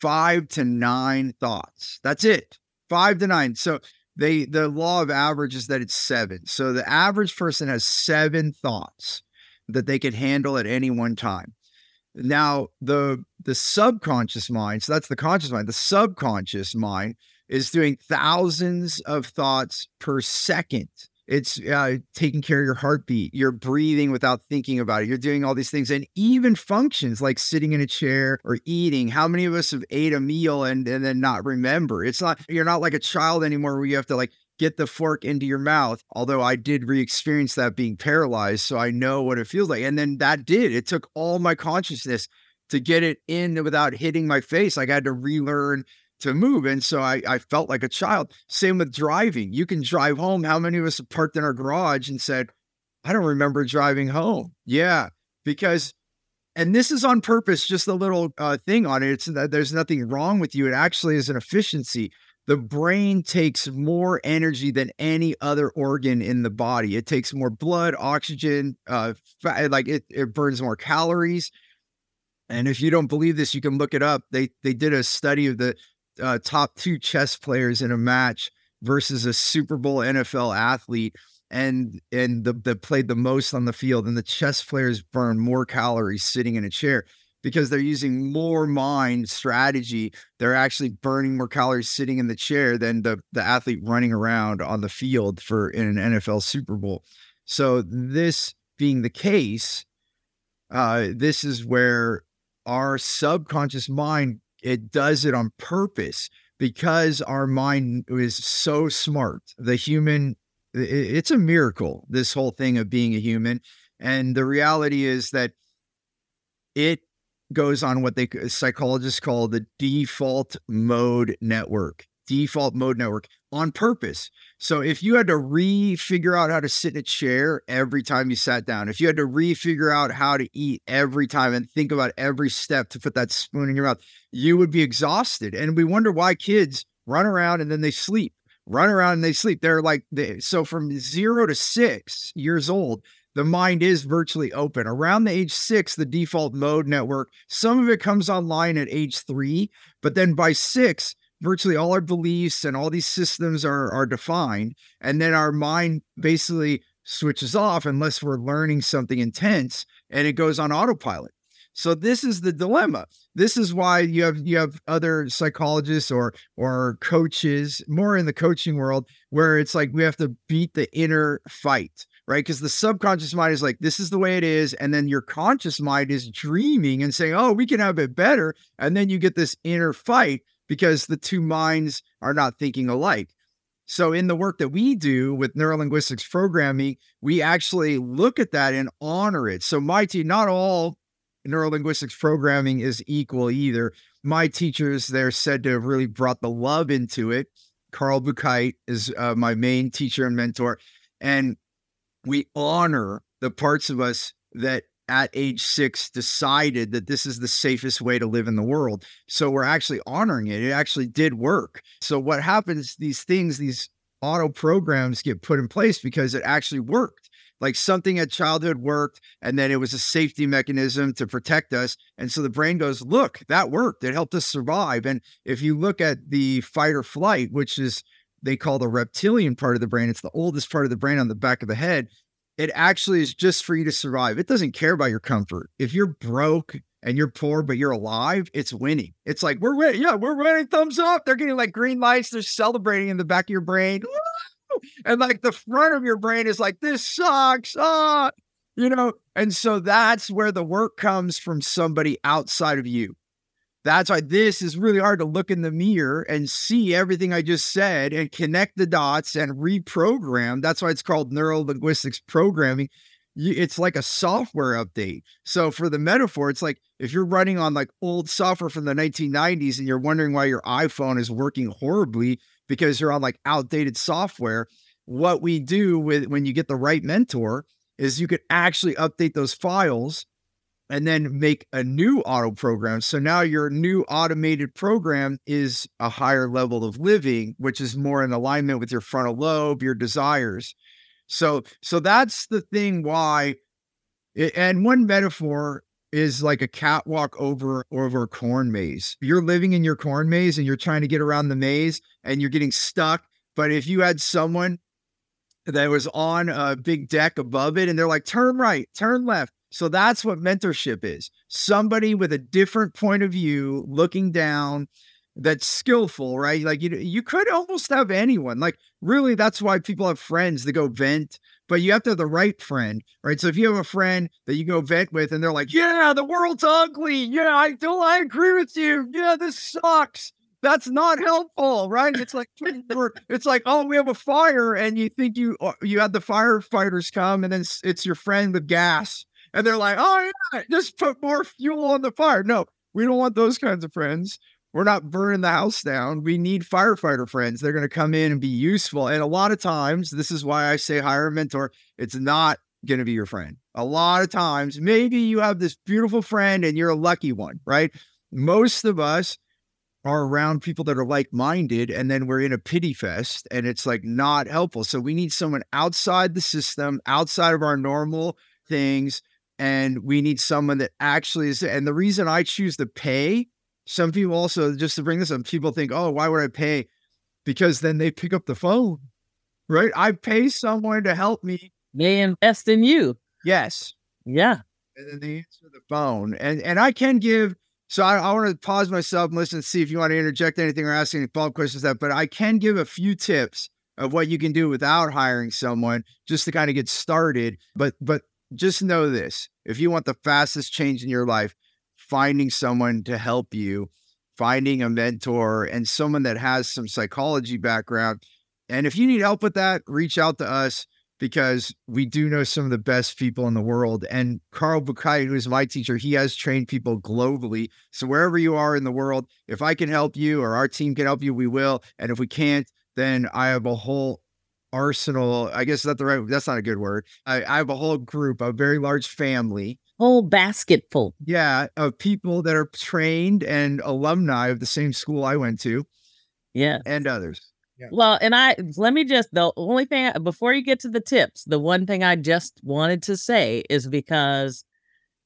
five to nine thoughts. That's it, five to nine. So they the law of average is that it's seven. So the average person has seven thoughts that they could handle at any one time. Now, the the subconscious mind, so that's the conscious mind, the subconscious mind is doing thousands of thoughts per second. It's uh, taking care of your heartbeat. You're breathing without thinking about it. You're doing all these things, and even functions like sitting in a chair or eating. How many of us have ate a meal and, and then not remember? It's not you're not like a child anymore where you have to like get the fork into your mouth. Although I did re experience that being paralyzed. So I know what it feels like. And then that did, it took all my consciousness to get it in without hitting my face. Like I had to relearn to move. And so I, I felt like a child. Same with driving. You can drive home. How many of us have parked in our garage and said, I don't remember driving home? Yeah, because and this is on purpose just a little uh, thing on it it's that there's nothing wrong with you it actually is an efficiency the brain takes more energy than any other organ in the body. It takes more blood, oxygen, uh, fat, like it, it burns more calories. And if you don't believe this, you can look it up. They they did a study of the uh, top two chess players in a match versus a Super Bowl NFL athlete, and and the that played the most on the field, and the chess players burn more calories sitting in a chair because they're using more mind strategy. They're actually burning more calories sitting in the chair than the, the athlete running around on the field for in an NFL Super Bowl. So this being the case, uh, this is where our subconscious mind it does it on purpose because our mind is so smart. The human, it's a miracle. This whole thing of being a human, and the reality is that it goes on what they uh, psychologists call the default mode network default mode network on purpose. So if you had to re-figure out how to sit in a chair every time you sat down, if you had to re-figure out how to eat every time and think about every step to put that spoon in your mouth, you would be exhausted. And we wonder why kids run around and then they sleep, run around and they sleep. They're like they, so from 0 to 6 years old, the mind is virtually open. Around the age six, the default mode network, some of it comes online at age three, but then by six, virtually all our beliefs and all these systems are, are defined. And then our mind basically switches off unless we're learning something intense and it goes on autopilot. So this is the dilemma. This is why you have you have other psychologists or or coaches more in the coaching world where it's like we have to beat the inner fight right? Because the subconscious mind is like, this is the way it is. And then your conscious mind is dreaming and saying, oh, we can have it better. And then you get this inner fight because the two minds are not thinking alike. So, in the work that we do with neurolinguistics programming, we actually look at that and honor it. So, my team, not all neurolinguistics programming is equal either. My teachers, they're said to have really brought the love into it. Carl Buchheit is uh, my main teacher and mentor. And we honor the parts of us that at age six decided that this is the safest way to live in the world. So we're actually honoring it. It actually did work. So what happens, these things, these auto programs get put in place because it actually worked. Like something at childhood worked, and then it was a safety mechanism to protect us. And so the brain goes, Look, that worked. It helped us survive. And if you look at the fight or flight, which is they call the reptilian part of the brain, it's the oldest part of the brain on the back of the head. It actually is just for you to survive. It doesn't care about your comfort. If you're broke and you're poor, but you're alive, it's winning. It's like, we're winning. Yeah, we're winning. Thumbs up. They're getting like green lights. They're celebrating in the back of your brain. And like the front of your brain is like, this sucks. Ah, you know, and so that's where the work comes from somebody outside of you. That's why this is really hard to look in the mirror and see everything I just said and connect the dots and reprogram. That's why it's called neuro linguistics programming it's like a software update. So for the metaphor, it's like if you're running on like old software from the 1990s and you're wondering why your iPhone is working horribly because you're on like outdated software, what we do with when you get the right mentor is you could actually update those files and then make a new auto program. So now your new automated program is a higher level of living, which is more in alignment with your frontal lobe, your desires. So so that's the thing why and one metaphor is like a catwalk over over a corn maze. You're living in your corn maze and you're trying to get around the maze and you're getting stuck. But if you had someone that was on a big deck above it and they're like, turn right, turn left. So that's what mentorship is. Somebody with a different point of view looking down that's skillful, right? Like you you could almost have anyone. Like really that's why people have friends that go vent, but you have to have the right friend, right? So if you have a friend that you go vent with and they're like, "Yeah, the world's ugly. Yeah, I don't I agree with you. Yeah, this sucks." That's not helpful, right? It's like it's like, "Oh, we have a fire." And you think you uh, you had the firefighters come and then it's, it's your friend with gas. And they're like, "Oh, yeah, just put more fuel on the fire." No, we don't want those kinds of friends we're not burning the house down. We need firefighter friends. They're going to come in and be useful. And a lot of times, this is why I say hire a mentor. It's not going to be your friend. A lot of times, maybe you have this beautiful friend and you're a lucky one, right? Most of us are around people that are like minded, and then we're in a pity fest and it's like not helpful. So we need someone outside the system, outside of our normal things. And we need someone that actually is. And the reason I choose to pay some people also, just to bring this up, people think, oh, why would I pay? Because then they pick up the phone, right? I pay someone to help me. They invest in you. Yes. Yeah. And then they answer the phone. And and I can give, so I, I want to pause myself and listen and see if you want to interject anything or ask any follow-up questions that, but I can give a few tips of what you can do without hiring someone just to kind of get started. But but just know this if you want the fastest change in your life, finding someone to help you, finding a mentor and someone that has some psychology background. And if you need help with that, reach out to us because we do know some of the best people in the world. And Carl Buchheit, who is my teacher, he has trained people globally. So wherever you are in the world, if I can help you or our team can help you, we will. And if we can't, then I have a whole arsenal. I guess that's the right. That's not a good word. I, I have a whole group, a very large family whole basket full. Yeah, of people that are trained and alumni of the same school I went to. Yeah. And others. Yeah. Well, and I let me just the only thing before you get to the tips, the one thing I just wanted to say is because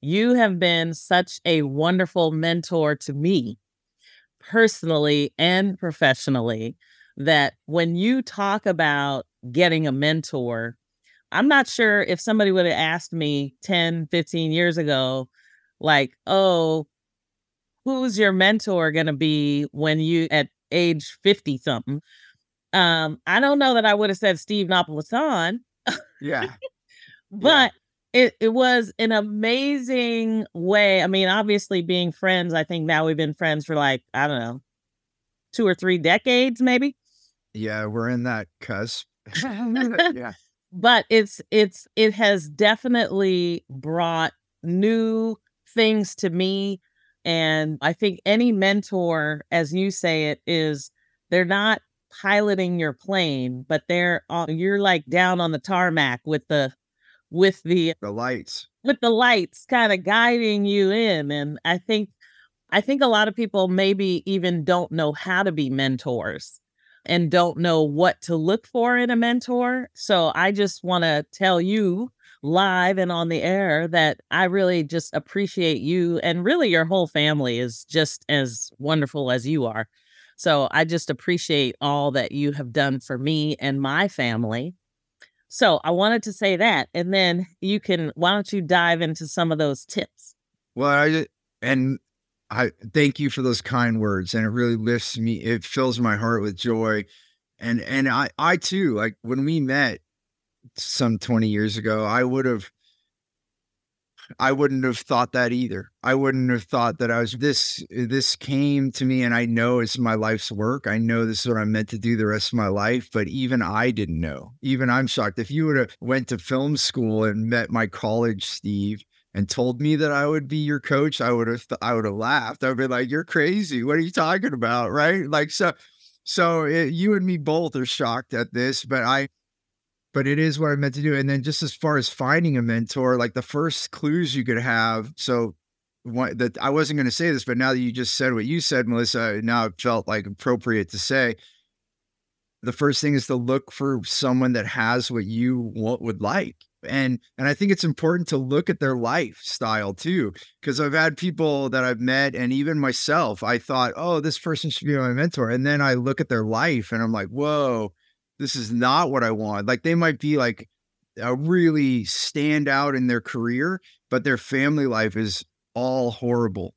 you have been such a wonderful mentor to me personally and professionally that when you talk about getting a mentor, I'm not sure if somebody would have asked me 10, 15 years ago, like, oh, who's your mentor going to be when you at age 50 something? Um, I don't know that I would have said Steve Napolitan. Yeah. but yeah. it, it was an amazing way. I mean, obviously being friends, I think now we've been friends for like, I don't know, two or three decades, maybe. Yeah, we're in that cusp. yeah. But it's it's it has definitely brought new things to me and i think any mentor as you say it is they're not piloting your plane but they're you're like down on the tarmac with the with the the lights. with the lights kind of guiding you in and i think i think a lot of people maybe even don't know how to be mentors and don't know what to look for in a mentor. So I just want to tell you live and on the air that I really just appreciate you and really your whole family is just as wonderful as you are. So I just appreciate all that you have done for me and my family. So I wanted to say that. And then you can, why don't you dive into some of those tips? Well, I, and I thank you for those kind words. And it really lifts me, it fills my heart with joy. And, and I, I too, like when we met, some 20 years ago, I would have I wouldn't have thought that either. I wouldn't have thought that I was this this came to me and I know it's my life's work. I know this is what I'm meant to do the rest of my life, but even I didn't know. Even I'm shocked. If you would have went to film school and met my college Steve and told me that I would be your coach, I would have I would have laughed. I would be like, "You're crazy. What are you talking about?" Right? Like so so it, you and me both are shocked at this, but I but it is what I meant to do. And then just as far as finding a mentor, like the first clues you could have. So what that I wasn't going to say this, but now that you just said what you said, Melissa, now it felt like appropriate to say. The first thing is to look for someone that has what you want, would like. And and I think it's important to look at their lifestyle too. Cause I've had people that I've met and even myself, I thought, oh, this person should be my mentor. And then I look at their life and I'm like, whoa, this is not what I want. Like they might be like a really stand out in their career, but their family life is all horrible.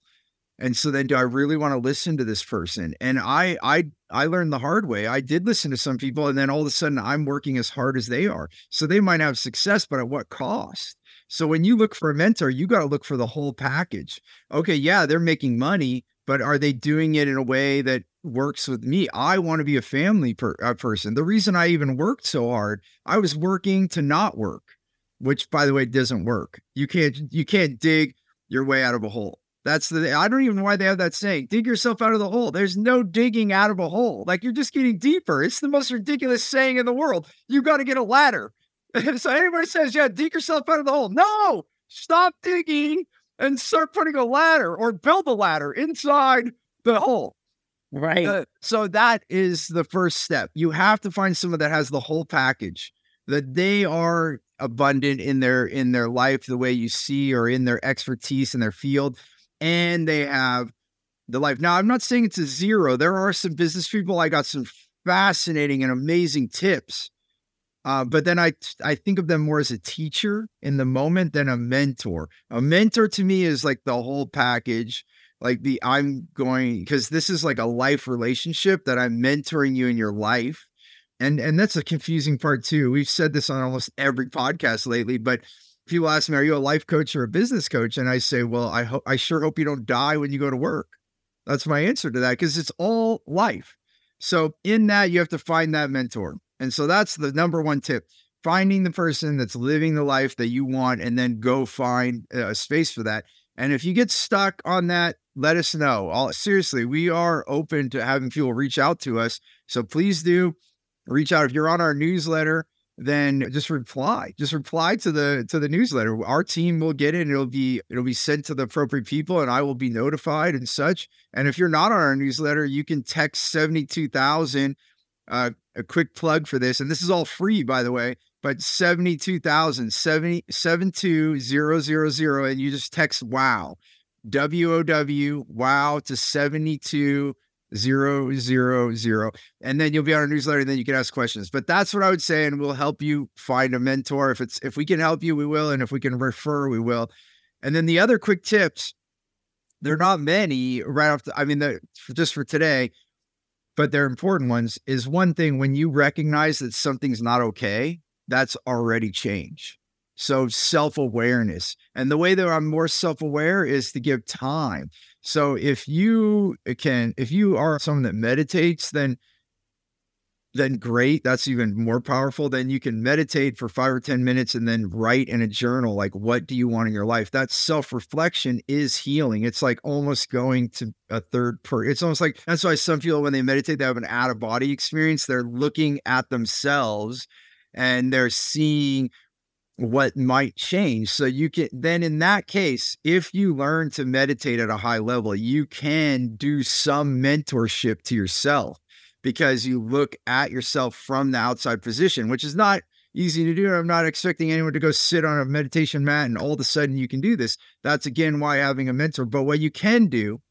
And so then do I really want to listen to this person? And I I I learned the hard way. I did listen to some people and then all of a sudden I'm working as hard as they are. So they might have success, but at what cost? So when you look for a mentor, you got to look for the whole package. Okay, yeah, they're making money, but are they doing it in a way that works with me. I want to be a family per, uh, person. The reason I even worked so hard, I was working to not work, which by the way doesn't work. You can't you can't dig your way out of a hole. That's the I don't even know why they have that saying. Dig yourself out of the hole. There's no digging out of a hole. Like you're just getting deeper. It's the most ridiculous saying in the world. You got to get a ladder. so anybody says, "Yeah, dig yourself out of the hole." No, stop digging and start putting a ladder or build a ladder inside the hole. Right. Uh, so that is the first step. You have to find someone that has the whole package, that they are abundant in their in their life the way you see or in their expertise in their field and they have the life. Now, I'm not saying it's a zero. There are some business people I got some fascinating and amazing tips. Uh, but then I I think of them more as a teacher in the moment than a mentor. A mentor to me is like the whole package like the I'm going because this is like a life relationship that I'm mentoring you in your life. And and that's a confusing part too. We've said this on almost every podcast lately, but people ask me, "Are you a life coach or a business coach?" And I say, "Well, I hope I sure hope you don't die when you go to work." That's my answer to that because it's all life. So in that, you have to find that mentor, and so that's the number one tip: finding the person that's living the life that you want, and then go find uh, a space for that. And if you get stuck on that, let us know. All seriously, we are open to having people reach out to us. So please do reach out. If you're on our newsletter, then just reply just reply to the to the newsletter. Our team will get it it'll be it'll be sent to the appropriate people and i will be notified and such. And if you're not on our newsletter you can text 72000 uh, a quick plug for this. And this is all free by the way but 72000 72000 and you just text wow w-o-w wow to 72 zero zero zero and then you'll be on our newsletter and then you can ask questions but that's what i would say and we'll help you find a mentor. If it's if we can help you we will and if we can refer we will and then the other quick tips they're not many right off the, i mean the, just for today but they're important ones is one thing when you recognize that something's not okay that's already change so self awareness. And the way that I'm more self aware is to give time. So if you uh, can, if you are someone that meditates, then then great. That's even more powerful. Then you can meditate for five or 10 minutes and then write in a journal, like, what do you want in your life? That self reflection is healing. It's like almost going to a third per. It's almost like that's why some people, when they meditate, they have an out of body experience. They're looking at themselves and they're seeing what might change. So you can then in that case, if you learn to meditate at a high level, you can do some mentorship to yourself. because you look at yourself from the outside position, which is not easy to do. I'm not expecting anyone to go sit on a meditation mat and all of a sudden you can do this. That's again why having a mentor. But what you can do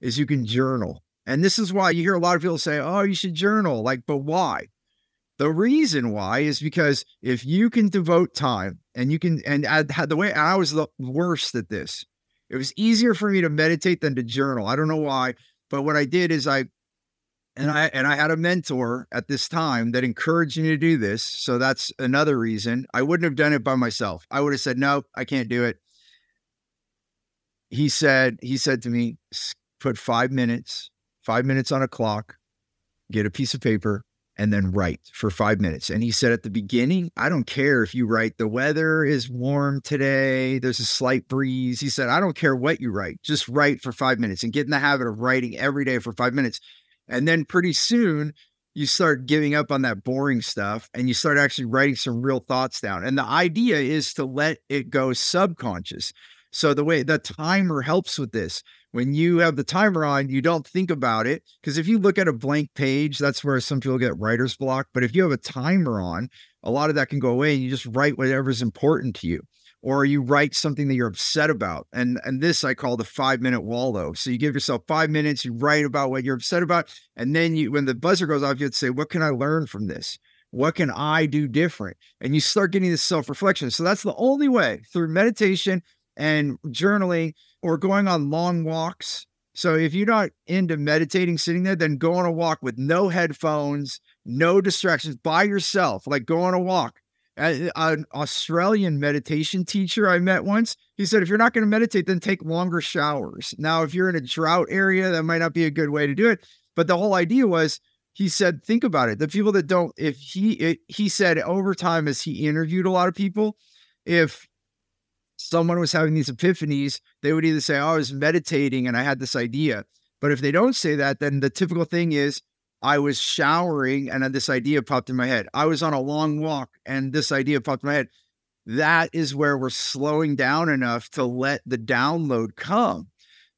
is you can journal. And this is why you hear a lot of people say, oh, you should journal. Like, but why? The reason why is because if you can devote time and you can, and I had the way I was the worst at this, it was easier for me to meditate than to journal. I don't know why, but what I did is I and I and I had a mentor at this time that encouraged me to do this. So that's another reason. I wouldn't have done it by myself. I would have said, "No, I can't do it." He said he said to me, "Put 5 minutes, 5 minutes on a clock, get a piece of paper and then write for 5 minutes." And he said at the beginning, "I don't care if you write the weather is warm today, there's a slight breeze." He said, "I don't care what you write. Just write for 5 minutes and get in the habit of writing every day for 5 minutes." And then pretty soon you start giving up on that boring stuff and you start actually writing some real thoughts down. And the idea is to let it go subconscious. So the way the timer helps with this. When you have the timer on, you don't think about it. Because if you look at a blank page, that's where some people get writer's block. But if you have a timer on, a lot of that can go away and you just write whatever's important to you or you write something that you're upset about. And and this I call the five minute wallow. So you give yourself five minutes, you write about what you're upset about, and then you when the buzzer goes off, you to say, what can I learn from this? What can I do different? And you start getting this self reflection. So that's the only way through meditation and journaling or going on long walks. So if you're not into meditating sitting there, then go on a walk with no headphones, no distractions by yourself. Like go on a walk an Australian meditation teacher I met once, he said, if you're not going to meditate, then take longer showers. Now, if you're in a drought area, that might not be a good way to do it. But the whole idea was, he said, think about it. The people that don't, if he, it, he said over time, as he interviewed a lot of people, if someone was having these epiphanies, they would either say, oh, I was meditating and I had this idea. But if they don't say that, then the typical thing is, I was showering and this idea popped in my head. I was on a long walk and this idea popped in my head. That is where we're slowing down enough to let the download come.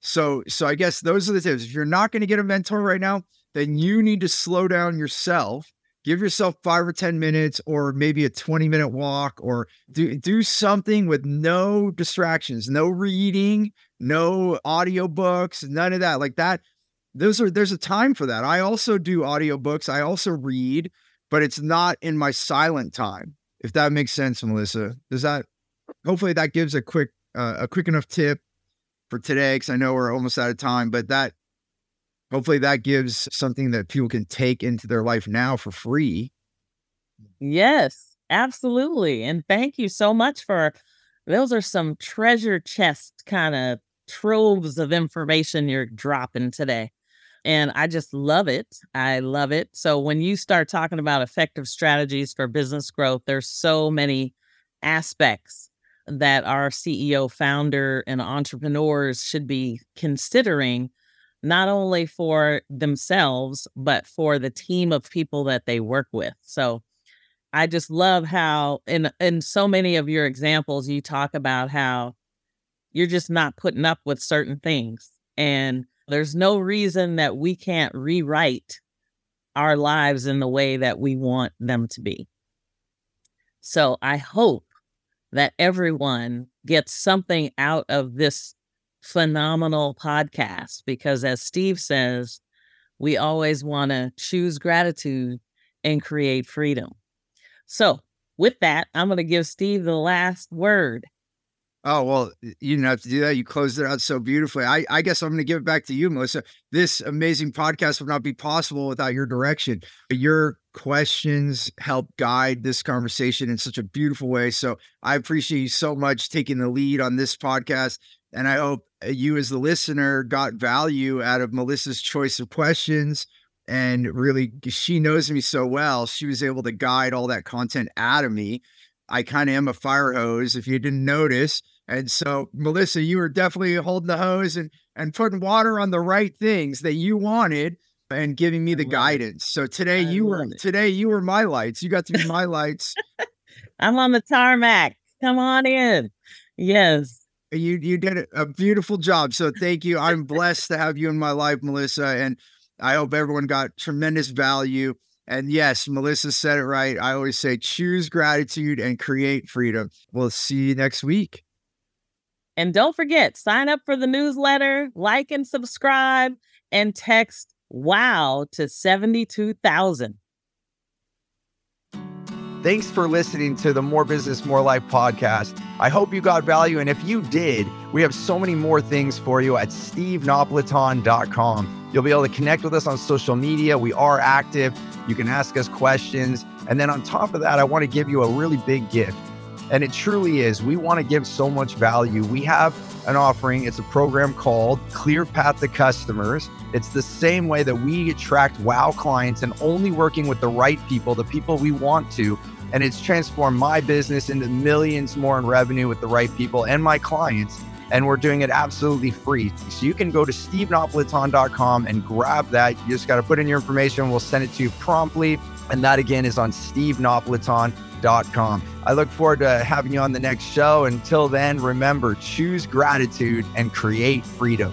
So, so I guess those are the tips. If you're not going to get a mentor right now, then you need to slow down yourself. Give yourself five or 10 minutes or maybe a 20 minute walk or do, do something with no distractions, no reading, no audiobooks, none of that. Like that those are there's a time for that. I also do audiobooks. I also read, but it's not in my silent time. If that makes sense, Melissa. Does that hopefully that gives a quick uh, a quick enough tip for today cuz I know we're almost out of time, but that hopefully that gives something that people can take into their life now for free. Yes, absolutely. And thank you so much for those are some treasure chest kind of troves of information you're dropping today. And I just love it. I love it. So when you start talking about effective strategies for business growth, there's so many aspects that our CEO, founder, and entrepreneurs should be considering not only for themselves, but for the team of people that they work with. So I just love how in in so many of your examples you talk about how you're just not putting up with certain things. And there's no reason that we can't rewrite our lives in the way that we want them to be. So I hope that everyone gets something out of this phenomenal podcast because, as Steve says, we always want to choose gratitude and create freedom. So, with that, I'm going to give Steve the last word. Oh, well, you didn't have to do that. You closed it out so beautifully. I, I guess I'm going to give it back to you, Melissa. This amazing podcast would not be possible without your direction. Your questions help guide this conversation in such a beautiful way. So I appreciate you so much taking the lead on this podcast. And I hope uh, you, as the listener, got value out of Melissa's choice of questions. And really, she knows me so well. She was able to guide all that content out of me. I kind of am a fire hose, if you didn't notice. And so, Melissa, you were definitely holding the hose and and putting water on the right things that you wanted and giving me the guidance. So today I you were it. today you were my lights. You got to be my lights. I'm on the tarmac. Come on in. Yes. You you did a beautiful job. So thank you. I'm blessed to have you in my life, Melissa. And I hope everyone got tremendous value. And yes, Melissa said it right. I always say choose gratitude and create freedom. We'll see you next week. And don't forget, sign up for the newsletter, like and subscribe, and text WOW to 72,000. Thanks for listening to the More Business, More Life podcast. I hope you got value. And if you did, we have so many more things for you at stevenapolitan.com. You'll be able to connect with us on social media. We are active. You can ask us questions. And then on top of that, I want to give you a really big gift. And it truly is. We want to give so much value. We have an offering. It's a program called Clear Path to Customers. It's the same way that we attract wow clients and only working with the right people, the people we want to. And it's transformed my business into millions more in revenue with the right people and my clients. And we're doing it absolutely free. So you can go to stevenapolitan.com and grab that. You just got to put in your information. We'll send it to you promptly. And that again is on stevenapolitan.com. I look forward to having you on the next show. Until then, remember choose gratitude and create freedom.